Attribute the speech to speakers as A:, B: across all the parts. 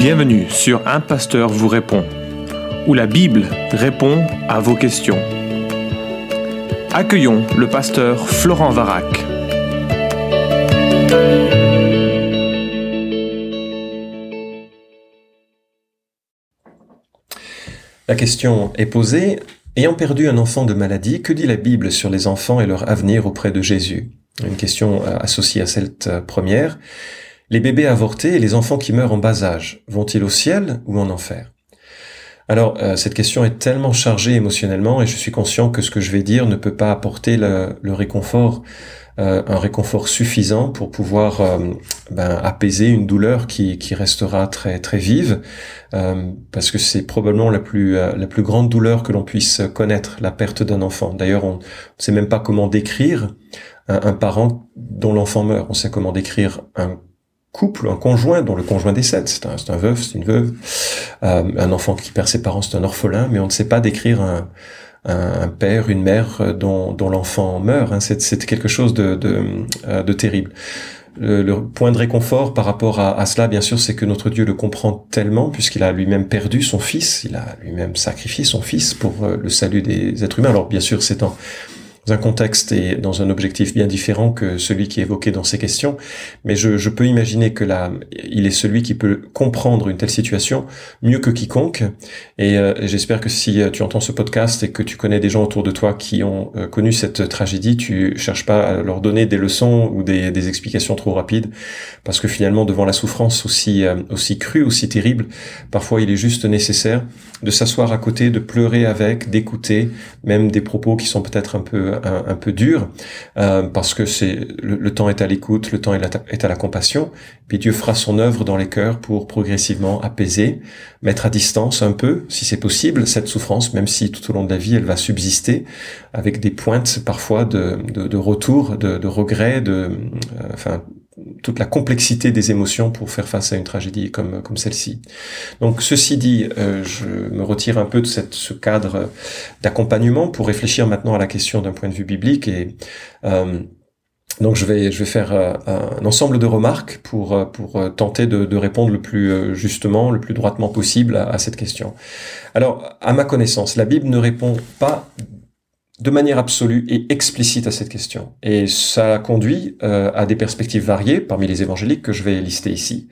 A: Bienvenue sur Un Pasteur vous répond, où la Bible répond à vos questions. Accueillons le pasteur Florent Varac.
B: La question est posée, ayant perdu un enfant de maladie, que dit la Bible sur les enfants et leur avenir auprès de Jésus? Une question euh, associée à cette euh, première. Les bébés avortés et les enfants qui meurent en bas âge, vont-ils au ciel ou en enfer? Alors, euh, cette question est tellement chargée émotionnellement et je suis conscient que ce que je vais dire ne peut pas apporter le, réconfort, euh, un réconfort suffisant pour pouvoir euh, ben, apaiser une douleur qui, restera très très vive, parce que c'est probablement la plus la plus grande douleur que l'on puisse connaître, la perte d'un enfant. D'ailleurs, on ne sait même pas comment décrire un parent dont l'enfant meurt. On sait comment décrire un couple, un conjoint dont le conjoint décède, c'est un, un veuf, c'est une veuve, euh, un enfant qui perd ses parents, c'est un orphelin, mais on ne sait pas décrire un, un, père, une mère dont, dont l'enfant meurt. Hein. C'est quelque chose de, de, euh, de terrible. Le, point de réconfort par rapport à, à cela, bien sûr, c'est que notre Dieu le comprend tellement, puisqu'il a lui-même perdu son fils, il a lui-même sacrifié son fils pour euh, le salut des êtres humains. Alors, bien sûr, c'est en un contexte et dans un objectif bien différent que celui qui est évoqué dans ces questions, mais je, je peux imaginer que là, il est celui qui peut comprendre une telle situation mieux que quiconque, et euh, j'espère que si euh, tu entends ce podcast et que tu connais des gens autour de toi qui ont euh, connu cette tragédie, tu cherches pas à leur donner des leçons ou des, des explications trop rapides, parce que finalement, devant la souffrance aussi, aussi crue, aussi terrible, parfois il est juste nécessaire de s'asseoir à côté, de pleurer avec, d'écouter, même des propos qui sont peut-être un peu un, peu dur, euh, parce que c'est le, temps est à l'écoute, le temps est à, la compassion, puis Dieu fera son œuvre dans les cœurs pour progressivement apaiser, mettre à distance un peu, si c'est possible, cette souffrance, même si tout au long de la vie elle va subsister, avec des pointes parfois de, de, retour, de, de regret, de, euh, enfin toute la complexité des émotions pour faire face à une tragédie comme, comme celle-ci. Donc ceci dit, euh, je me retire un peu de cette, ce cadre d'accompagnement pour réfléchir maintenant à la question d'un point de vue biblique et euh, donc je vais, je vais faire euh, un ensemble de remarques pour, pour tenter de, répondre le plus justement, le plus droitement possible à cette question. Alors, à ma connaissance, la Bible ne répond pas de manière absolue et explicite à cette question. Et ça conduit euh, à des perspectives variées parmi les évangéliques que je vais lister ici.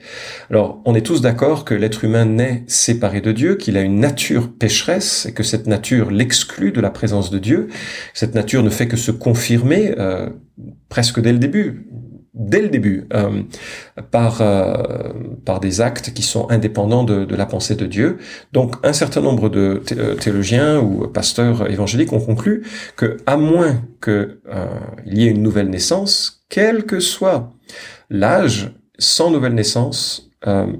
B: Alors, on est tous d'accord que l'être humain naît séparé de Dieu, qu'il a une nature pécheresse et que cette nature l'exclut de la présence de Dieu. Cette nature ne fait que se confirmer euh, presque dès le début dès le début euh, par euh, par des actes qui sont indépendants de, la pensée de Dieu. Donc un certain nombre de euh, théologiens ou pasteurs évangéliques ont conclu que à moins que il y ait une nouvelle naissance, quel que soit l'âge, sans nouvelle naissance,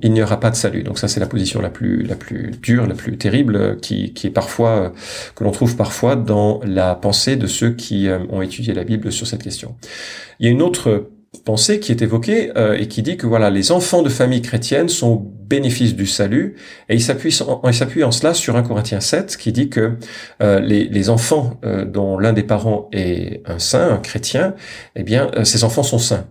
B: il n'y aura pas de salut. Donc ça c'est la position la plus la plus dure, la plus terrible qui, qui est parfois que l'on trouve parfois dans la pensée de ceux qui ont étudié la Bible sur cette question. Il y a une autre pensée qui est évoquée euh, et qui dit que voilà les enfants de famille chrétienne sont au bénéfice du salut et il s'appuie en, cela sur 1 Corinthiens 7 qui dit que euh, les, les, enfants euh, dont l'un des parents est un saint, un chrétien, eh bien ces enfants sont saints.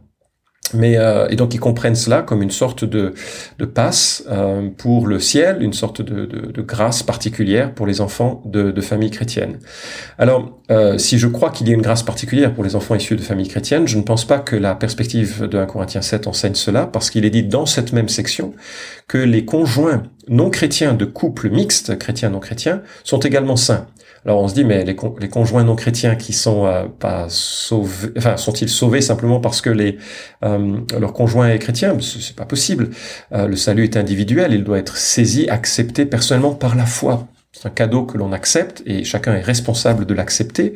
B: Mais euh, et donc ils comprennent cela comme une sorte de, de passe euh, pour le ciel, une sorte de, de, grâce particulière pour les enfants de, de familles chrétiennes. Alors, euh, si je crois qu'il y a une grâce particulière pour les enfants issus de familles chrétiennes, je ne pense pas que la perspective de 1 Corinthiens 7 enseigne cela, parce qu'il est dit dans cette même section que les conjoints non chrétiens de couples mixtes, chrétiens non chrétiens, sont également saints. Alors on se dit, mais les, conjoints non chrétiens qui sont euh, pas sauvés, enfin sont-ils sauvés simplement parce que les euh, leur conjoint est chrétien? C'est pas possible. Euh, le salut est individuel, il doit être saisi, accepté personnellement par la foi. C'est un cadeau que l'on accepte et chacun est responsable de l'accepter,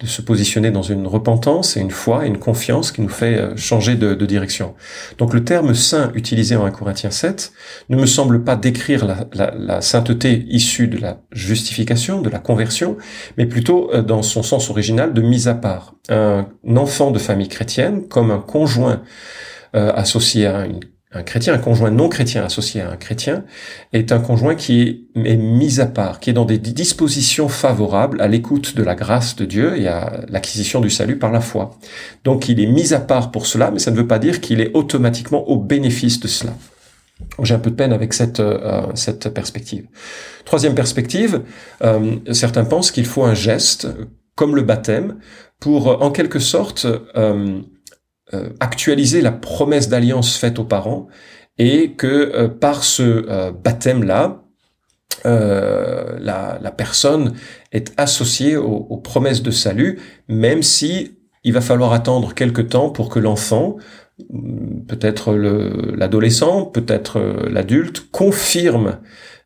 B: de se positionner dans une repentance et une foi et une confiance qui nous fait euh, changer de, direction. Donc le terme saint utilisé en 1 Corinthiens 7 ne me semble pas décrire la, sainteté issue de la justification, de la conversion, mais plutôt euh, dans son sens original de mise à part. Un enfant de famille chrétienne comme un conjoint euh, associé à une un chrétien, un conjoint non chrétien associé à un chrétien, est un conjoint qui est, mis à part, qui est dans des dispositions favorables à l'écoute de la grâce de Dieu et à l'acquisition du salut par la foi. Donc il est mis à part pour cela, mais ça ne veut pas dire qu'il est automatiquement au bénéfice de cela. J'ai un peu de peine avec cette, cette perspective. Troisième perspective, certains pensent qu'il faut un geste, comme le baptême, pour en quelque sorte actualiser la promesse d'alliance faite aux parents et que par ce baptême-là, euh, la, la, personne est associée aux, promesses de salut, même si il va falloir attendre quelque temps pour que l'enfant, peut-être l'adolescent, peut-être euh, l'adulte, confirme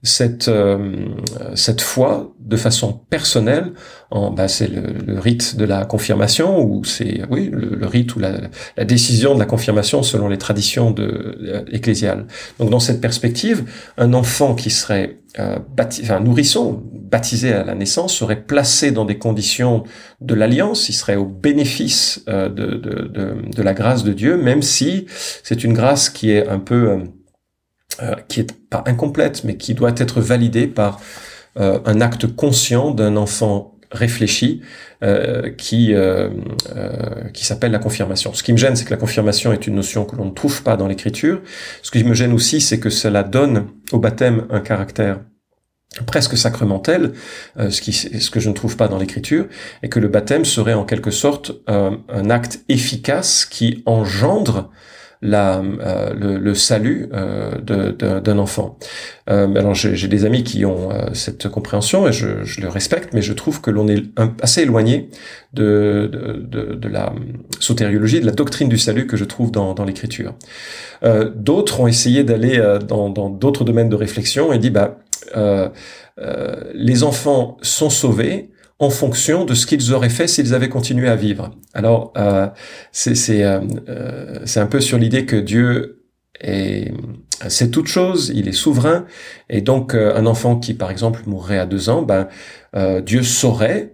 B: cette euh, cette foi de façon personnelle en bah, c'est le, rite de la confirmation ou c'est oui le, rite ou la, la, décision de la confirmation selon les traditions de euh, ecclésiales. Donc dans cette perspective un enfant qui serait euh, enfin, nourrisson baptisé à la naissance serait placé dans des conditions de l'alliance il serait au bénéfice euh, de, de, de, de, la grâce de Dieu même si c'est une grâce qui est un peu euh, qui est pas incomplète, mais qui doit être validée par euh, un acte conscient d'un enfant réfléchi euh, qui qui s'appelle la confirmation. Ce qui me gêne, c'est que la confirmation est une notion que l'on ne trouve pas dans l'écriture. Ce qui me gêne aussi, c'est que cela donne au baptême un caractère presque sacramentel, ce, qui, ce que je ne trouve pas dans l'écriture, et que le baptême serait en quelque sorte un acte efficace qui engendre la, euh, le, le, salut euh, d'un enfant. Euh, alors j'ai des amis qui ont cette compréhension et je, je, le respecte, mais je trouve que l'on est assez éloigné de, de, de, la sotériologie, de la doctrine du salut que je trouve dans, dans l'écriture. D'autres ont essayé d'aller dans d'autres domaines de réflexion et dit bah les enfants sont sauvés en fonction de ce qu'ils auraient fait s'ils avaient continué à vivre. Alors, euh, c'est euh, euh, un peu sur l'idée que Dieu est c'est toute chose, il est souverain, et donc un enfant qui, par exemple, mourrait à deux ans, ben Dieu saurait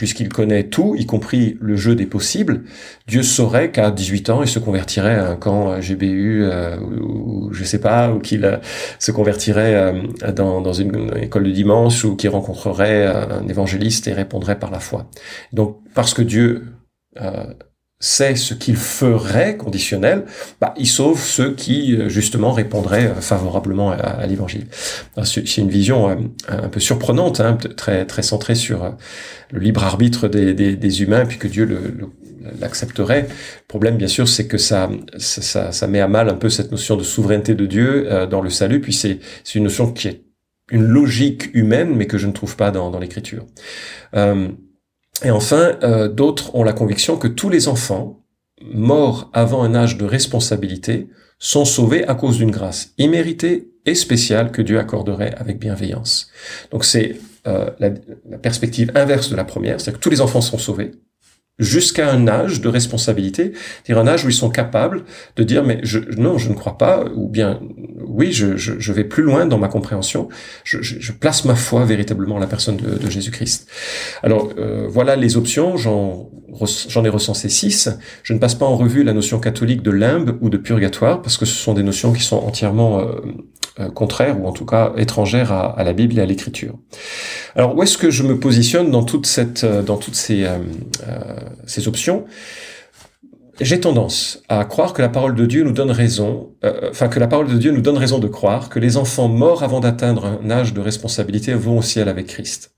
B: puisqu'il connaît tout, y compris le jeu des possibles, Dieu saurait qu'à 18 ans, il se convertirait à un camp euh, GBU euh, ou, je sais pas, ou qu'il euh, se convertirait dans, dans, une école de dimanche ou qu'il rencontrerait un évangéliste et répondrait par la foi. Donc, parce que Dieu sait ce qu'il ferait conditionnel, bah, il sauve ceux qui euh, justement répondraient euh, favorablement à, l'évangile. C'est une vision euh, un peu surprenante, hein, très très centrée sur le libre arbitre des, humains, puis que Dieu l'accepterait. Le, problème, bien sûr, c'est que ça, ça, ça, met à mal un peu cette notion de souveraineté de Dieu dans le salut, puis c'est une notion qui est une logique humaine, mais que je ne trouve pas dans, l'Écriture. Et enfin, euh, d'autres ont la conviction que tous les enfants morts avant un âge de responsabilité sont sauvés à cause d'une grâce imméritée et spéciale que Dieu accorderait avec bienveillance. Donc c'est euh, la, la, perspective inverse de la première, c'est que tous les enfants sont sauvés, jusqu'à un âge de responsabilité, dire un âge où ils sont capables de dire mais je, non je ne crois pas ou bien oui je, je, je vais plus loin dans ma compréhension, je, je place ma foi véritablement en la personne de, de Jésus-Christ. Alors euh, voilà les options, j'en j'en ai recensé six. Je ne passe pas en revue la notion catholique de limbe ou de purgatoire parce que ce sont des notions qui sont entièrement euh, euh, contraires ou en tout cas étrangères à, la Bible et à l'Écriture. Alors où est-ce que je me positionne dans toute cette dans toutes ces ces options, j'ai tendance à croire que la parole de Dieu nous donne raison, euh, enfin que la parole de Dieu nous donne raison de croire que les enfants morts avant d'atteindre un âge de responsabilité vont au ciel avec Christ.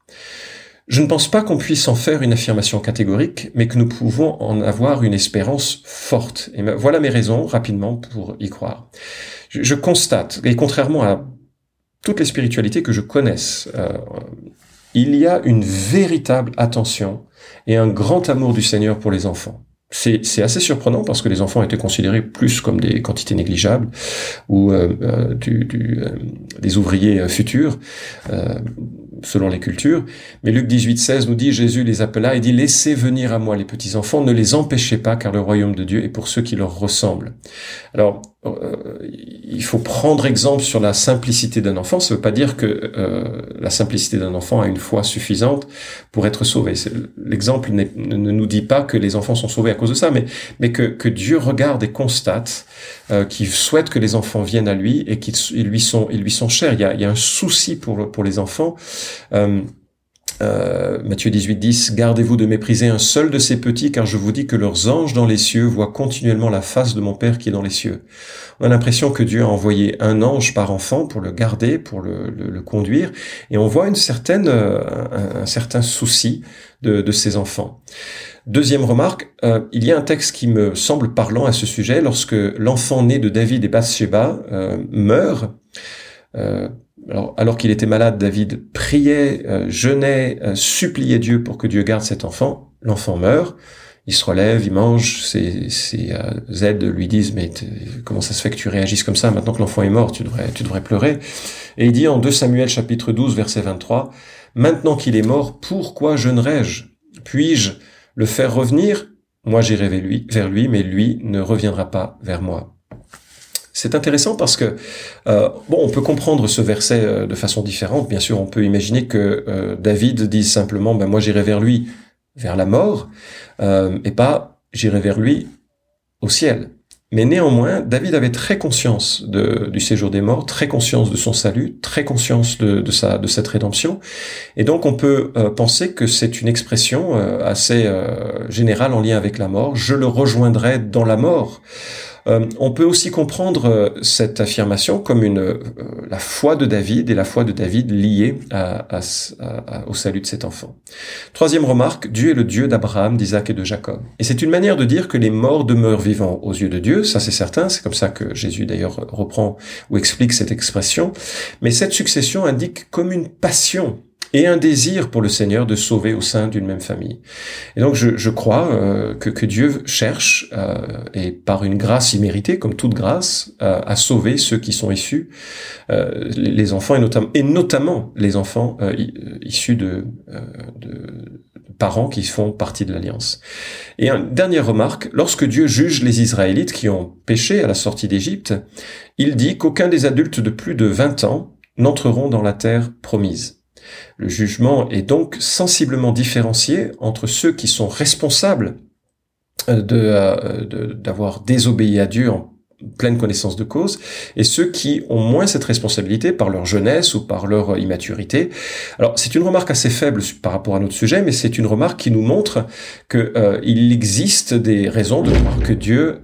B: Je ne pense pas qu'on puisse en faire une affirmation catégorique, mais que nous pouvons en avoir une espérance forte. Et voilà mes raisons, rapidement, pour y croire. Je, constate, et contrairement à toutes les spiritualités que je connaisse, euh, il y a une véritable attention et un grand amour du Seigneur pour les enfants. C'est assez surprenant parce que les enfants étaient considérés plus comme des quantités négligeables ou euh, euh, des ouvriers futurs selon les cultures. Mais Luc 18, 16 nous dit, Jésus les appela et dit, laissez venir à moi les petits enfants, ne les empêchez pas car le royaume de Dieu est pour ceux qui leur ressemblent. Alors, il faut prendre exemple sur la simplicité d'un enfant. Ça ne veut pas dire que euh, la simplicité d'un enfant a une foi suffisante pour être sauvé. L'exemple ne nous dit pas que les enfants sont sauvés à cause de ça, mais, que Dieu regarde et constate euh, qu'il souhaite que les enfants viennent à lui et qu'ils lui sont, ils lui sont chers. Il y a, il y a un souci pour, pour les enfants. Euh, Euh, Matthieu 18, 10, Gardez-vous de mépriser un seul de ces petits, car je vous dis que leurs anges dans les cieux voient continuellement la face de mon Père qui est dans les cieux. On a l'impression que Dieu a envoyé un ange par enfant pour le garder, pour le, conduire, et on voit une certaine, euh, un, certain souci de, de ces enfants. Deuxième remarque, euh, il y a un texte qui me semble parlant à ce sujet. Lorsque l'enfant né de David et Bathsheba euh, meurt, alors, alors qu'il était malade, David priait, jeûnait, suppliait Dieu pour que Dieu garde cet enfant. L'enfant meurt, il se relève, il mange, ses, ses aides lui disent mais comment ça se fait que tu réagisses comme ça? Maintenant que l'enfant est mort, tu devrais, tu devrais pleurer. Et il dit en 2 Samuel chapitre 12 verset 23, Maintenant qu'il est mort, pourquoi jeûnerai-je? Puis-je le faire revenir, moi j'irai vers lui, vers lui, mais lui ne reviendra pas vers moi. C'est intéressant parce que euh, bon, on peut comprendre ce verset euh, de façon différente. Bien sûr, on peut imaginer que euh, David dise simplement ben moi j'irai vers lui, vers la mort, et pas j'irai vers lui au ciel. Mais néanmoins, David avait très conscience de, du séjour des morts, très conscience de son salut, très conscience de, de, sa, de cette rédemption. Et donc on peut penser que c'est une expression assez générale en lien avec la mort. Je le rejoindrai dans la mort. Euh, on peut aussi comprendre euh, cette affirmation comme une euh, la foi de David et la foi de David liée au salut de cet enfant. Troisième remarque, Dieu est le Dieu d'Abraham, d'Isaac et de Jacob. Et c'est une manière de dire que les morts demeurent vivants aux yeux de Dieu, ça c'est certain, c'est comme ça que Jésus d'ailleurs reprend ou explique cette expression. Mais cette succession indique comme une passion et un désir pour le Seigneur de sauver au sein d'une même famille. Et donc je, je crois euh, que, que, Dieu cherche, euh, et par une grâce imméritée, comme toute grâce, euh, à sauver ceux qui sont issus, euh, les enfants et, notamment, et notamment les enfants euh, issus de, de parents qui font partie de l'alliance. Et une dernière remarque, lorsque Dieu juge les Israélites qui ont péché à la sortie d'Égypte, il dit qu'aucun des adultes de plus de 20 ans n'entreront dans la terre promise. Le jugement est donc sensiblement différencié entre ceux qui sont responsables euh, euh, d'avoir désobéi à Dieu en pleine connaissance de cause, et ceux qui ont moins cette responsabilité par leur jeunesse ou par leur immaturité. Alors c'est une remarque assez faible par rapport à notre sujet, mais c'est une remarque qui nous montre qu'il euh, existe des raisons de croire que Dieu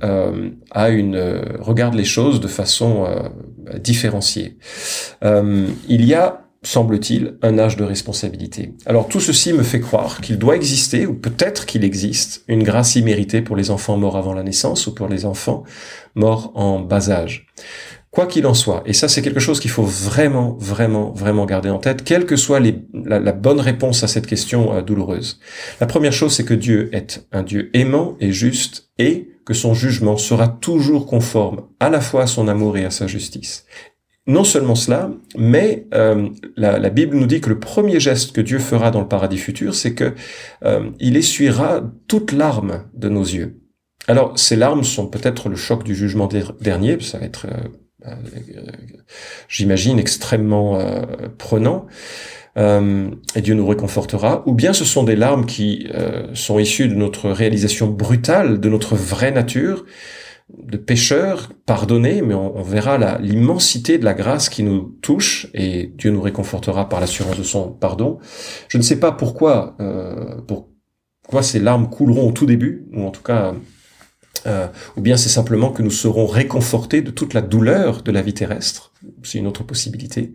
B: a une regarde les choses de façon différenciée. il y a semble-t-il, un âge de responsabilité. Alors tout ceci me fait croire qu'il doit exister, ou peut-être qu'il existe, une grâce imméritée pour les enfants morts avant la naissance ou pour les enfants morts en bas âge. Quoi qu'il en soit, et ça c'est quelque chose qu'il faut vraiment, vraiment, vraiment garder en tête, quelle que soit la, bonne réponse à cette question euh, douloureuse. La première chose, c'est que Dieu est un Dieu aimant et juste, et que son jugement sera toujours conforme à la fois à son amour et à sa justice. Non seulement cela, mais euh, la, Bible nous dit que le premier geste que Dieu fera dans le paradis futur, c'est que euh, il essuiera toute larme de nos yeux. Alors, ces larmes sont peut-être le choc du jugement dernier, ça va être, euh, j'imagine, extrêmement prenant, et Dieu nous réconfortera, ou bien ce sont des larmes qui sont issues de notre réalisation brutale, de notre vraie nature, de pécheurs pardonnés, mais on, verra l'immensité de la grâce qui nous touche et Dieu nous réconfortera par l'assurance de son pardon. Je ne sais pas pourquoi, euh, pourquoi ces larmes couleront au tout début, ou en tout cas, euh, ou bien c'est simplement que nous serons réconfortés de toute la douleur de la vie terrestre. C'est une autre possibilité.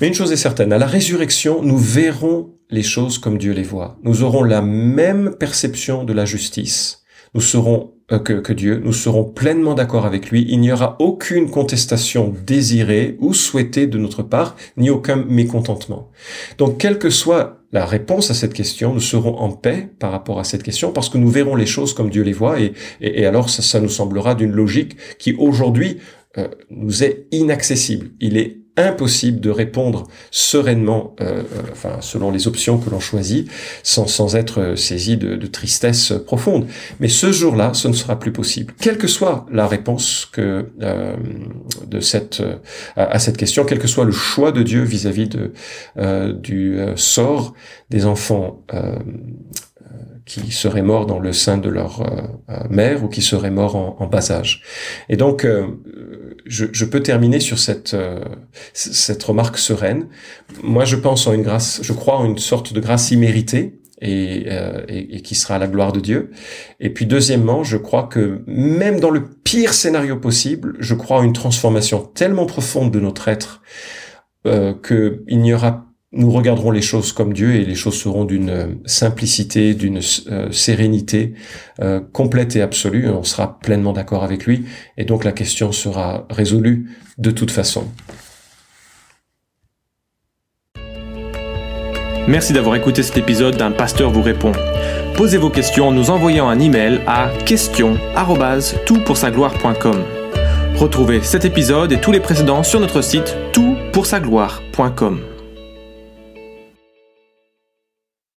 B: Mais une chose est certaine, à la résurrection, nous verrons les choses comme Dieu les voit. Nous aurons la même perception de la justice. Nous serons euh, que, Dieu, nous serons pleinement d'accord avec lui. Il n'y aura aucune contestation désirée ou souhaitée de notre part, ni aucun mécontentement. Donc, quelle que soit la réponse à cette question, nous serons en paix par rapport à cette question parce que nous verrons les choses comme Dieu les voit et, alors ça, nous semblera d'une logique qui aujourd'hui euh, nous est inaccessible. Il est impossible de répondre sereinement, euh, euh, enfin selon les options que l'on choisit, sans, sans être saisi de, de tristesse profonde. Mais ce jour-là, ce ne sera plus possible, quelle que soit la réponse que euh, de cette à, cette question, quel que soit le choix de Dieu vis-à-vis de du sort des enfants qui seraient morts dans le sein de leur mère ou qui seraient morts en, en bas âge. Et donc, je, je, peux terminer sur cette cette remarque sereine. Moi, je pense en une grâce, je crois en une sorte de grâce imméritée et, euh, et, qui sera à la gloire de Dieu. Et puis deuxièmement, je crois que même dans le pire scénario possible, je crois en une transformation tellement profonde de notre être euh, que il n'y aura nous regarderons les choses comme Dieu et les choses seront d'une simplicité, d'une euh, sérénité euh, complète et absolue. On sera pleinement d'accord avec lui et donc la question sera résolue de toute façon.
A: Merci d'avoir écouté cet épisode d'un pasteur vous répond. Posez vos questions en nous envoyant un email à question@toutpoursagloire.com. Retrouvez cet épisode et tous les précédents sur notre site toutpoursagloire.com.